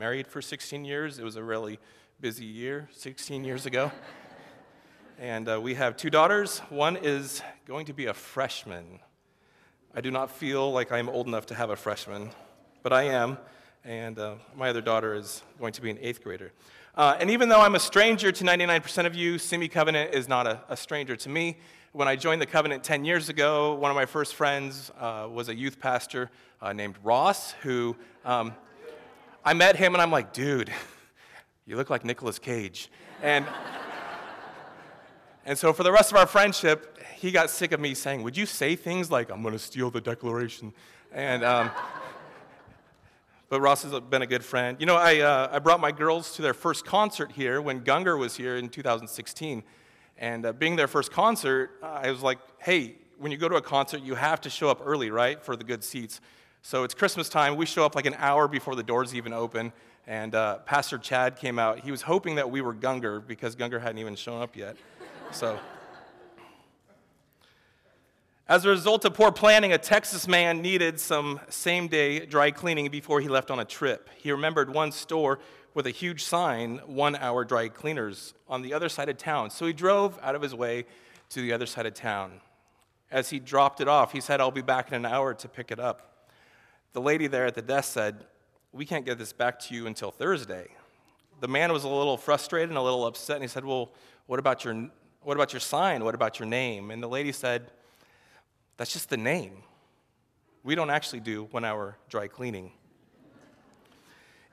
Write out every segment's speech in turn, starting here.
married for 16 years. It was a really busy year 16 years ago. and uh, we have two daughters. One is going to be a freshman. I do not feel like I'm old enough to have a freshman, but I am. And uh, my other daughter is going to be an eighth grader. Uh, and even though I'm a stranger to 99% of you, Simi Covenant is not a, a, stranger to me. When I joined the Covenant 10 years ago, one of my first friends uh, was a youth pastor uh, named Ross, who um, I met him and I'm like, dude, you look like Nicolas Cage. And, and so for the rest of our friendship, he got sick of me saying, Would you say things like, I'm going to steal the Declaration? And, um, but Ross has been a good friend. You know, I, uh, I brought my girls to their first concert here when Gungor was here in 2016. And uh, being their first concert, I was like, hey, when you go to a concert, you have to show up early, right, for the good seats. So it's Christmas time. We show up like an hour before the doors even open. And uh, Pastor Chad came out. He was hoping that we were Gungor because Gungor hadn't even shown up yet. So. As a result of poor planning, a Texas man needed some same day dry cleaning before he left on a trip. He remembered one store with a huge sign, one hour dry cleaners, on the other side of town. So he drove out of his way to the other side of town. As he dropped it off, he said, I'll be back in an hour to pick it up. The lady there at the desk said, We can't get this back to you until Thursday. The man was a little frustrated and a little upset, and he said, Well, what about your, what about your sign? What about your name? And the lady said, that's just the name. We don't actually do one hour dry cleaning.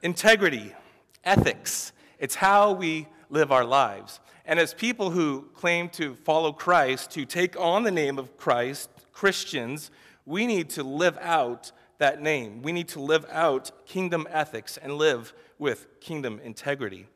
Integrity, ethics, it's how we live our lives. And as people who claim to follow Christ, to take on the name of Christ, Christians, we need to live out that name. We need to live out kingdom ethics and live with kingdom integrity.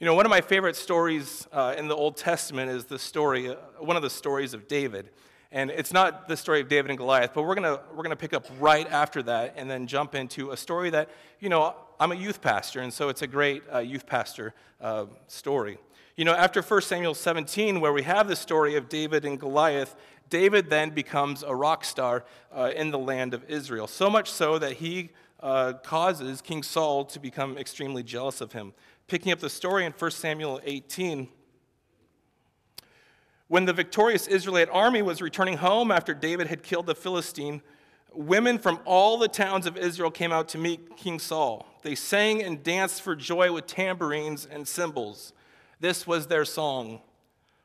You know, one of my favorite stories uh, in the Old Testament is the story, uh, one of the stories of David. And it's not the story of David and Goliath, but we're going we're gonna pick up right after that and then jump into a story that, you know, I'm a youth pastor, and so it's a great uh, youth pastor uh, story. You know, after 1 Samuel 17, where we have the story of David and Goliath, David then becomes a rock star uh, in the land of Israel. So much so that he uh, causes King Saul to become extremely jealous of him. Picking up the story in 1 Samuel 18, when the victorious Israelite army was returning home after David had killed the Philistine, women from all the towns of Israel came out to meet King Saul. They sang and danced for joy with tambourines and cymbals. This was their song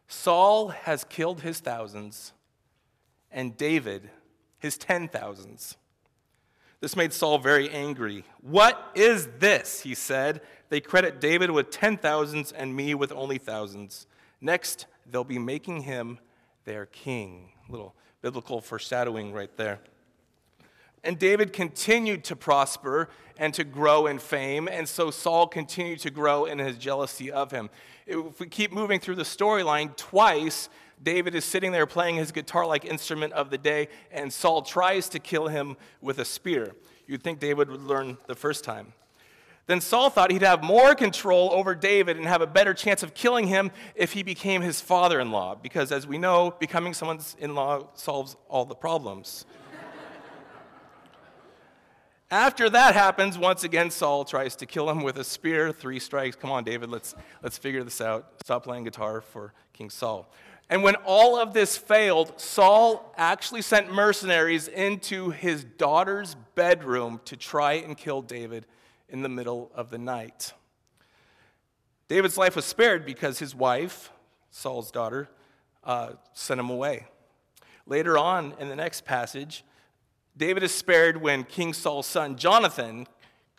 Saul has killed his thousands, and David his ten thousands. This made Saul very angry. What is this? He said. They credit David with ten thousands and me with only thousands. Next, they'll be making him their king. Little biblical foreshadowing right there. And David continued to prosper and to grow in fame, and so Saul continued to grow in his jealousy of him. If we keep moving through the storyline, twice David is sitting there playing his guitar like instrument of the day, and Saul tries to kill him with a spear. You'd think David would learn the first time. Then Saul thought he'd have more control over David and have a better chance of killing him if he became his father in law, because as we know, becoming someone's in law solves all the problems. After that happens, once again, Saul tries to kill him with a spear, three strikes. Come on, David, let's, let's figure this out. Stop playing guitar for King Saul. And when all of this failed, Saul actually sent mercenaries into his daughter's bedroom to try and kill David in the middle of the night. David's life was spared because his wife, Saul's daughter, uh, sent him away. Later on in the next passage, David is spared when King Saul's son, Jonathan,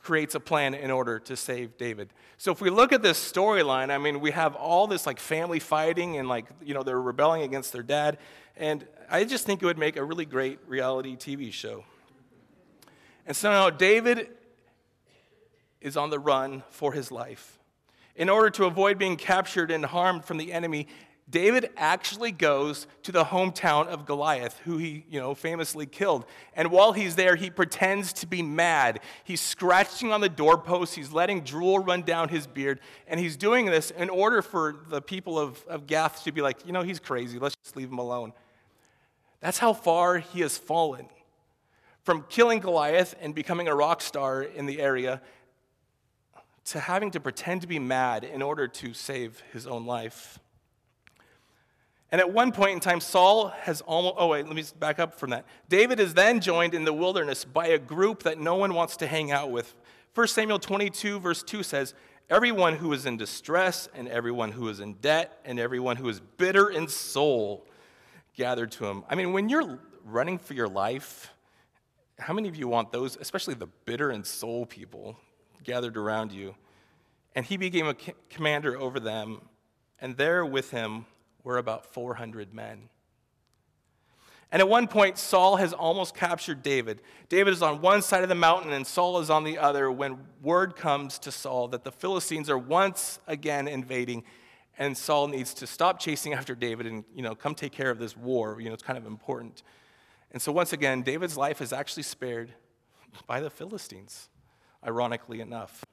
creates a plan in order to save David. So if we look at this storyline, I mean, we have all this like family fighting and like, you know, they're rebelling against their dad. And I just think it would make a really great reality TV show. And so now David is on the run for his life. In order to avoid being captured and harmed from the enemy, David actually goes to the hometown of Goliath, who he, you know, famously killed. And while he's there, he pretends to be mad. He's scratching on the doorpost, he's letting drool run down his beard, and he's doing this in order for the people of, of Gath to be like, you know, he's crazy, let's just leave him alone. That's how far he has fallen. From killing Goliath and becoming a rock star in the area to having to pretend to be mad in order to save his own life. And at one point in time, Saul has almost, oh, wait, let me back up from that. David is then joined in the wilderness by a group that no one wants to hang out with. 1 Samuel 22, verse 2 says, Everyone who is in distress, and everyone who is in debt, and everyone who is bitter in soul gathered to him. I mean, when you're running for your life, how many of you want those, especially the bitter in soul people, gathered around you? And he became a commander over them, and there with him were about 400 men. And at one point, Saul has almost captured David. David is on one side of the mountain and Saul is on the other when word comes to Saul that the Philistines are once again invading and Saul needs to stop chasing after David and, you know, come take care of this war. You know, it's kind of important. And so once again, David's life is actually spared by the Philistines, ironically enough.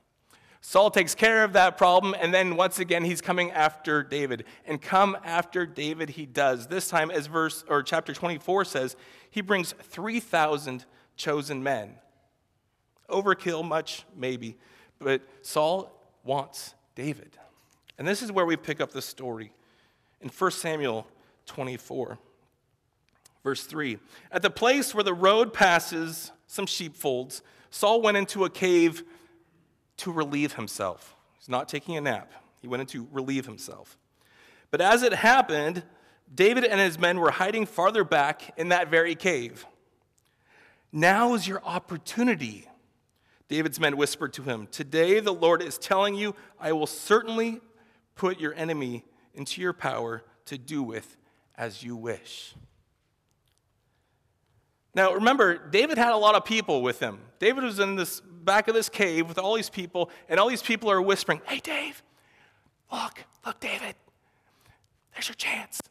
Saul takes care of that problem, and then once again he's coming after David. And come after David he does. This time, as verse or chapter 24 says, he brings 3,000 chosen men. Overkill much, maybe, but Saul wants David. And this is where we pick up the story in 1 Samuel 24. Verse 3 At the place where the road passes some sheepfolds, Saul went into a cave to relieve himself. He's not taking a nap, he went in to relieve himself. But as it happened, David and his men were hiding farther back in that very cave. Now is your opportunity, David's men whispered to him. Today the Lord is telling you, I will certainly put your enemy into your power to do with as you wish. Now, remember, David had a lot of people with him. David was in this back of this cave with all these people, and all these people are whispering, Hey, Dave, look, look, David, there's your chance.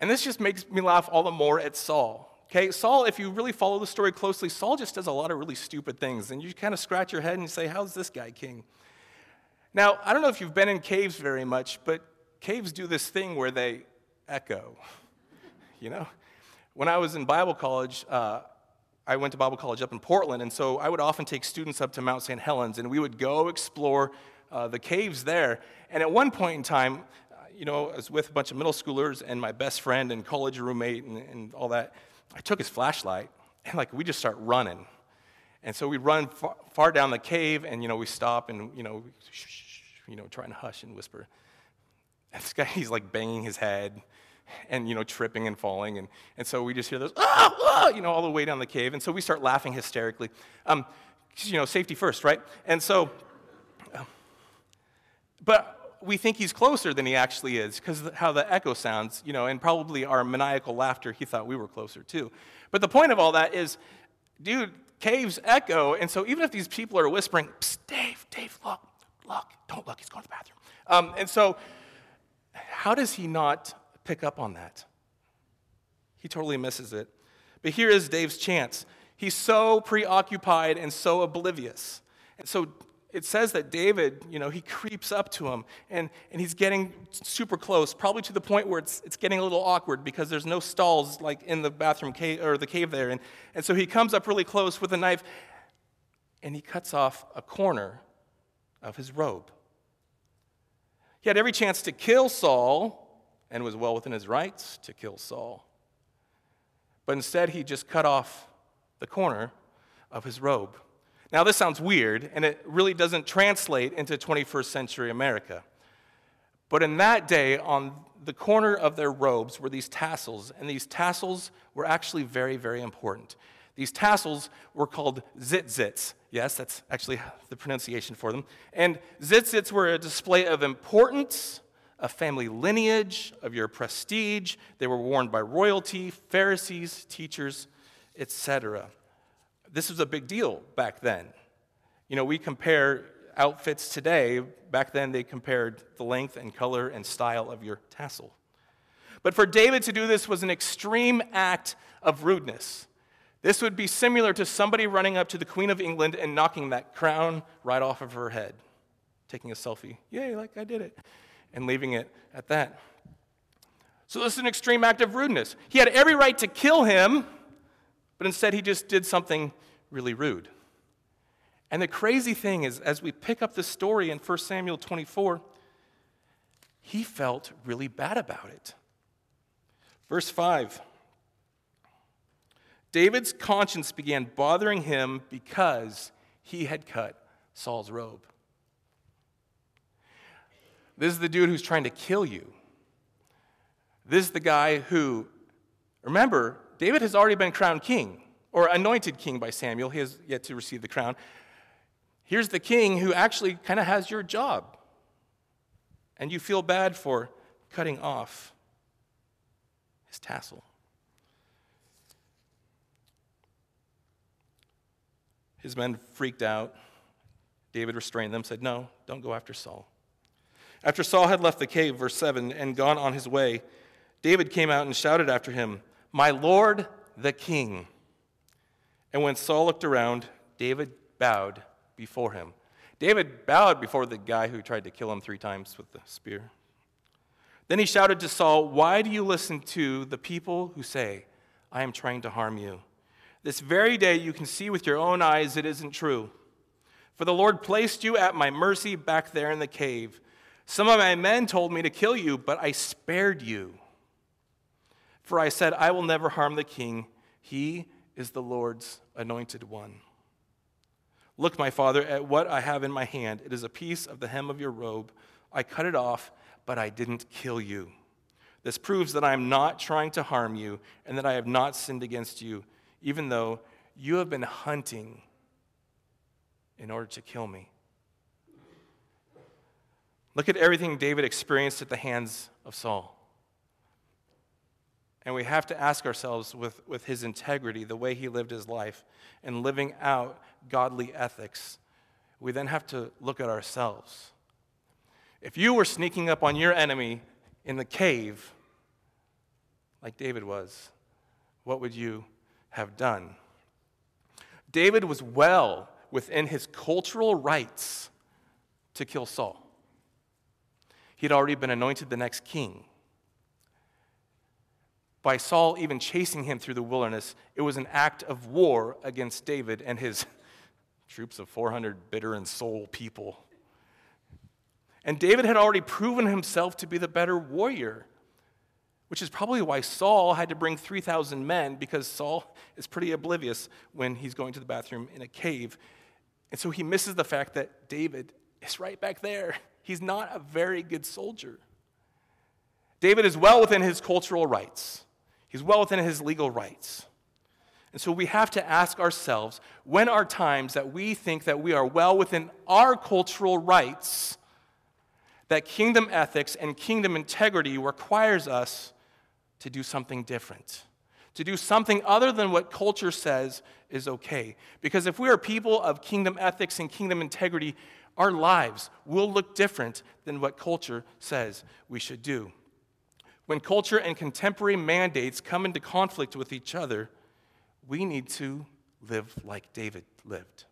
And this just makes me laugh all the more at Saul. Okay, Saul, if you really follow the story closely, Saul just does a lot of really stupid things, and you kind of scratch your head and say, How's this guy king? Now, I don't know if you've been in caves very much, but caves do this thing where they echo. You know? When I was in Bible college, uh, I went to Bible college up in Portland, and so I would often take students up to Mount St. Helens, and we would go explore uh, the caves there. And at one point in time, uh, you know, I was with a bunch of middle schoolers and my best friend and college roommate and, and all that. I took his flashlight, and like we just start running. And so we run far, far down the cave, and you know, we stop and you know, shh, you know, trying to hush and whisper. And this guy, he's like banging his head and you know tripping and falling and, and so we just hear those ah, ah, you know all the way down the cave and so we start laughing hysterically. Um, you know safety first right? And so uh, but we think he's closer than he actually is because how the echo sounds you know and probably our maniacal laughter he thought we were closer too. But the point of all that is dude caves echo and so even if these people are whispering dave dave look look don't look he's going to the bathroom um, and so how does he not pick up on that. He totally misses it. But here is Dave's chance. He's so preoccupied and so oblivious. And so it says that David, you know, he creeps up to him and, and he's getting super close, probably to the point where it's, it's getting a little awkward because there's no stalls like in the bathroom cave or the cave there. And, and so he comes up really close with a knife and he cuts off a corner of his robe. He had every chance to kill Saul and was well within his rights to kill Saul. But instead, he just cut off the corner of his robe. Now, this sounds weird, and it really doesn't translate into 21st century America. But in that day, on the corner of their robes were these tassels, and these tassels were actually very, very important. These tassels were called tzitzits. Yes, that's actually the pronunciation for them. And tzitzits were a display of importance a family lineage, of your prestige. They were worn by royalty, Pharisees, teachers, etc. This was a big deal back then. You know, we compare outfits today. Back then, they compared the length and color and style of your tassel. But for David to do this was an extreme act of rudeness. This would be similar to somebody running up to the Queen of England and knocking that crown right off of her head, taking a selfie. Yay, like I did it and leaving it at that. So, this is an extreme act of rudeness. He had every right to kill him, but instead he just did something really rude. And the crazy thing is, as we pick up the story in 1 Samuel 24, he felt really bad about it. Verse 5 David's conscience began bothering him because he had cut Saul's robe. This is the dude who's trying to kill you. This is the guy who, remember, David has already been crowned king or anointed king by Samuel. He has yet to receive the crown. Here's the king who actually kind of has your job. And you feel bad for cutting off his tassel. His men freaked out. David restrained them, said, No, don't go after Saul. After Saul had left the cave, verse 7, and gone on his way, David came out and shouted after him, My Lord the king. And when Saul looked around, David bowed before him. David bowed before the guy who tried to kill him three times with the spear. Then he shouted to Saul, Why do you listen to the people who say, I am trying to harm you? This very day you can see with your own eyes it isn't true. For the Lord placed you at my mercy back there in the cave. Some of my men told me to kill you, but I spared you. For I said, I will never harm the king. He is the Lord's anointed one. Look, my father, at what I have in my hand. It is a piece of the hem of your robe. I cut it off, but I didn't kill you. This proves that I am not trying to harm you and that I have not sinned against you, even though you have been hunting in order to kill me. Look at everything David experienced at the hands of Saul. And we have to ask ourselves with, with his integrity, the way he lived his life, and living out godly ethics, we then have to look at ourselves. If you were sneaking up on your enemy in the cave, like David was, what would you have done? David was well within his cultural rights to kill Saul. He'd already been anointed the next king by Saul even chasing him through the wilderness, it was an act of war against David and his troops of 400 bitter and soul people. And David had already proven himself to be the better warrior, which is probably why Saul had to bring 3,000 men, because Saul is pretty oblivious when he's going to the bathroom in a cave. And so he misses the fact that David is right back there. He's not a very good soldier. David is well within his cultural rights. He's well within his legal rights. And so we have to ask ourselves when are times that we think that we are well within our cultural rights, that kingdom ethics and kingdom integrity requires us to do something different, to do something other than what culture says is okay. Because if we are people of kingdom ethics and kingdom integrity, our lives will look different than what culture says we should do. When culture and contemporary mandates come into conflict with each other, we need to live like David lived.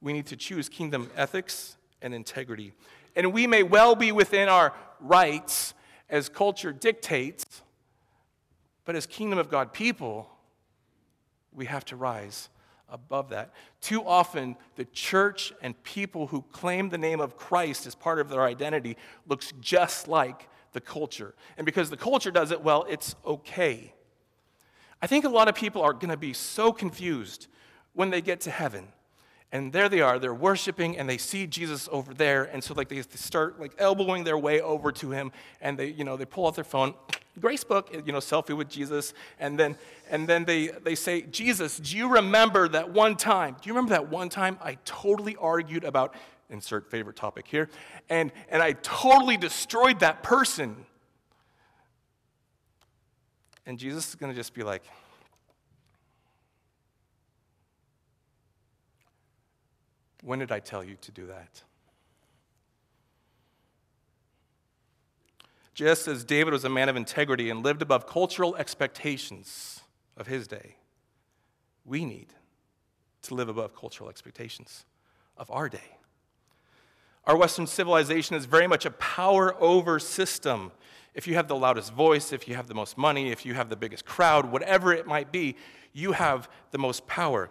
We need to choose kingdom ethics and integrity. And we may well be within our rights as culture dictates, but as kingdom of God people, we have to rise above that. Too often, the church and people who claim the name of Christ as part of their identity looks just like the culture. And because the culture does it well, it's okay. I think a lot of people are going to be so confused when they get to heaven. And there they are, they're worshiping and they see Jesus over there. And so like they start like elbowing their way over to him and they, you know, they pull out their phone, Grace book, you know, selfie with Jesus. And then, and then they, they say, Jesus, do you remember that one time? Do you remember that one time I totally argued about insert favorite topic here, and, and I totally destroyed that person. And Jesus is going to just be like, When did I tell you to do that? Just as David was a man of integrity and lived above cultural expectations of his day, we need to live above cultural expectations of our day. Our Western civilization is very much a power over system. If you have the loudest voice, if you have the most money, if you have the biggest crowd, whatever it might be, you have the most power.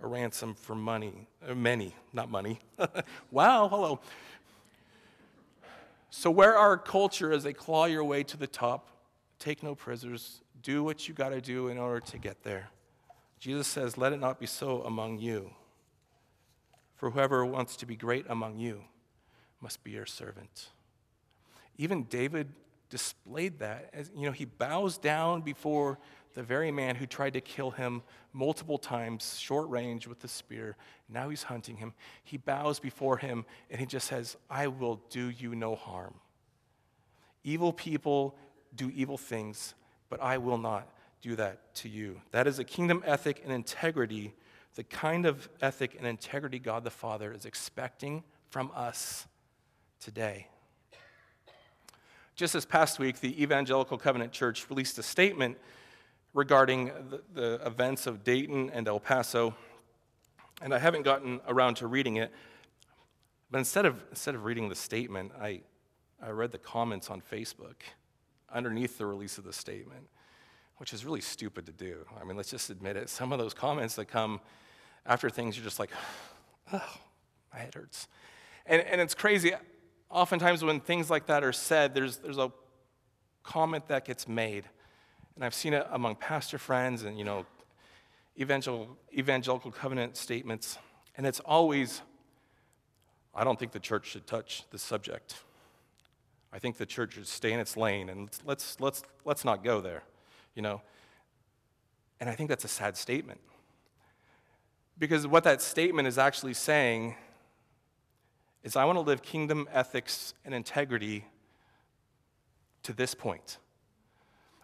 a ransom for money, uh, many, not money. wow, hello. So, where our culture is they claw your way to the top, take no prisoners, do what you got to do in order to get there. Jesus says, Let it not be so among you. For whoever wants to be great among you must be your servant. Even David displayed that. As, you know, he bows down before the very man who tried to kill him multiple times, short range with the spear. Now he's hunting him. He bows before him and he just says, I will do you no harm. Evil people do evil things, but I will not do that to you. That is a kingdom ethic and integrity, the kind of ethic and integrity God the Father is expecting from us today. Just this past week, the Evangelical Covenant Church released a statement regarding the, the, events of Dayton and El Paso, and I haven't gotten around to reading it. But instead of, instead of reading the statement, I, I read the comments on Facebook underneath the release of the statement, which is really stupid to do. I mean, let's just admit it. Some of those comments that come after things, you're just like, oh, my head hurts. And, and it's crazy. Oftentimes, when things like that are said, there's, there's a comment that gets made and I've seen it among pastor friends and, you know, evangelical, evangelical covenant statements. And it's always, I don't think the church should touch the subject. I think the church should stay in its lane and let's, let's, let's, let's not go there, you know. And I think that's a sad statement. Because what that statement is actually saying is I want to live kingdom ethics and integrity to this point.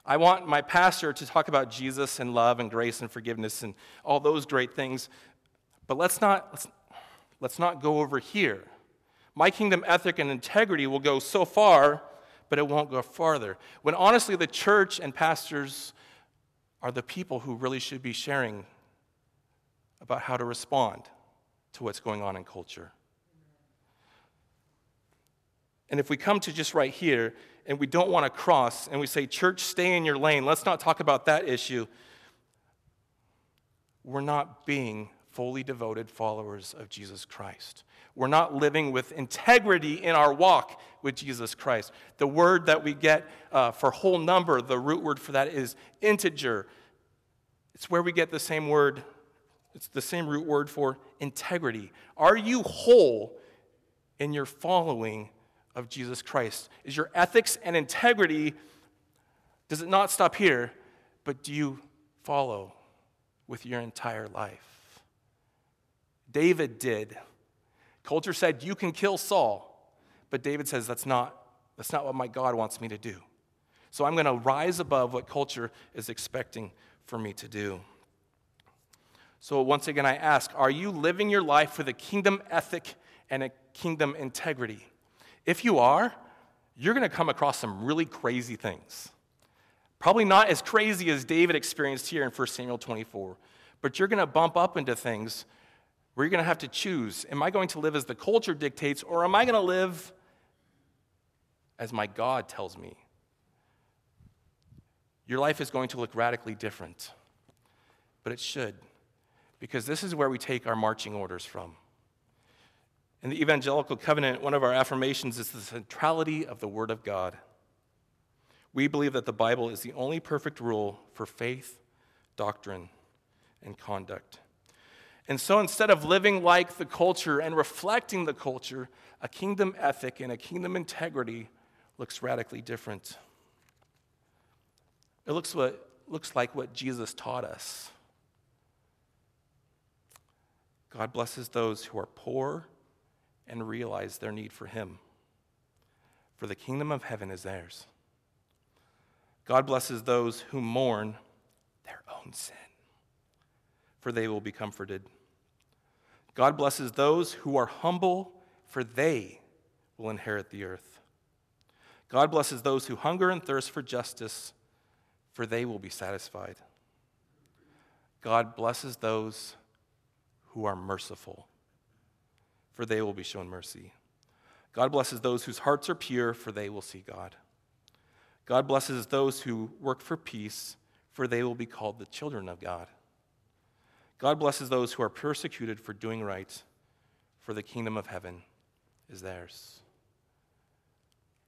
I want my pastor to talk about Jesus and love and grace and forgiveness and all those great things. But let's not, let's, let's not go over here. My kingdom ethic and integrity will go so far, but it won't go farther. When honestly, the church and pastors are the people who really should be sharing about how to respond to what's going on in culture. And if we come to just right here, and we don't want to cross, and we say, Church, stay in your lane, let's not talk about that issue, we're not being fully devoted followers of Jesus Christ. We're not living with integrity in our walk with Jesus Christ. The word that we get uh, for whole number, the root word for that is integer. It's where we get the same word, it's the same root word for integrity. Are you whole in your following of Jesus Christ? Is your ethics and integrity, does it not stop here, but do you follow with your entire life? David did. Culture said, You can kill Saul. But David says, That's not, that's not what my God wants me to do. So I'm going to rise above what culture is expecting for me to do. So once again, I ask Are you living your life with a kingdom ethic and a kingdom integrity? If you are, you're going to come across some really crazy things. Probably not as crazy as David experienced here in 1 Samuel 24, but you're going to bump up into things where you're going to have to choose Am I going to live as the culture dictates, or am I going to live as my God tells me? Your life is going to look radically different, but it should, because this is where we take our marching orders from. In the Evangelical Covenant, one of our affirmations is the centrality of the Word of God. We believe that the Bible is the only perfect rule for faith, doctrine, and conduct. And so instead of living like the culture and reflecting the culture, a kingdom ethic and a kingdom integrity looks radically different. It looks, what, looks like what Jesus taught us. God blesses those who are poor and realize their need for Him. For the kingdom of heaven is theirs. God blesses those who mourn their own sin, for they will be comforted. God blesses those who are humble, for they will inherit the earth. God blesses those who hunger and thirst for justice, for they will be satisfied. God blesses those who are merciful, for they will be shown mercy. God blesses those whose hearts are pure, for they will see God. God blesses those who work for peace, for they will be called the children of God. God blesses those who are persecuted for doing right, for the kingdom of heaven is theirs.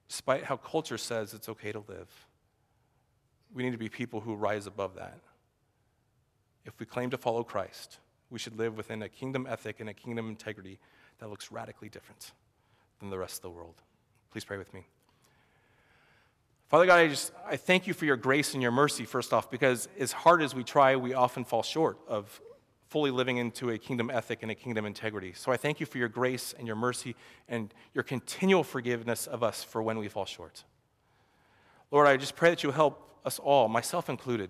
Despite how culture says it's okay to live, we need to be people who rise above that. If we claim to follow Christ, we should live within a kingdom ethic and a kingdom integrity that looks radically different than the rest of the world. Please pray with me. Father God, I just I thank you for your grace and your mercy, first off, because as hard as we try, we often fall short of fully living into a kingdom ethic and a kingdom integrity. So I thank you for your grace and your mercy and your continual forgiveness of us for when we fall short. Lord, I just pray that you help us all, myself included,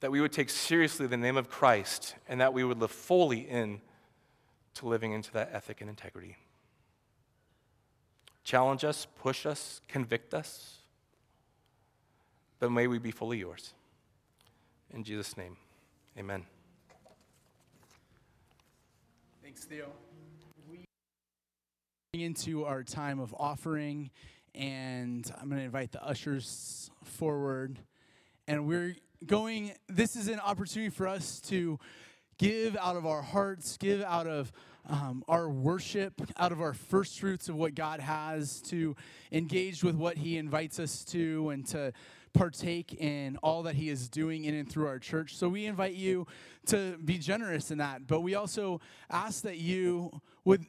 that we would take seriously the name of Christ and that we would live fully in to living into that ethic and integrity. Challenge us, push us, convict us, but may we be fully yours. In Jesus' name. Amen. Thanks, Theo. We into our time of offering, and I'm going to invite the ushers forward. And we're going, this is an opportunity for us to give out of our hearts, give out of um, our worship, out of our first fruits of what God has, to engage with what He invites us to, and to partake in all that He is doing in and through our church. So we invite you to be generous in that. But we also ask that you would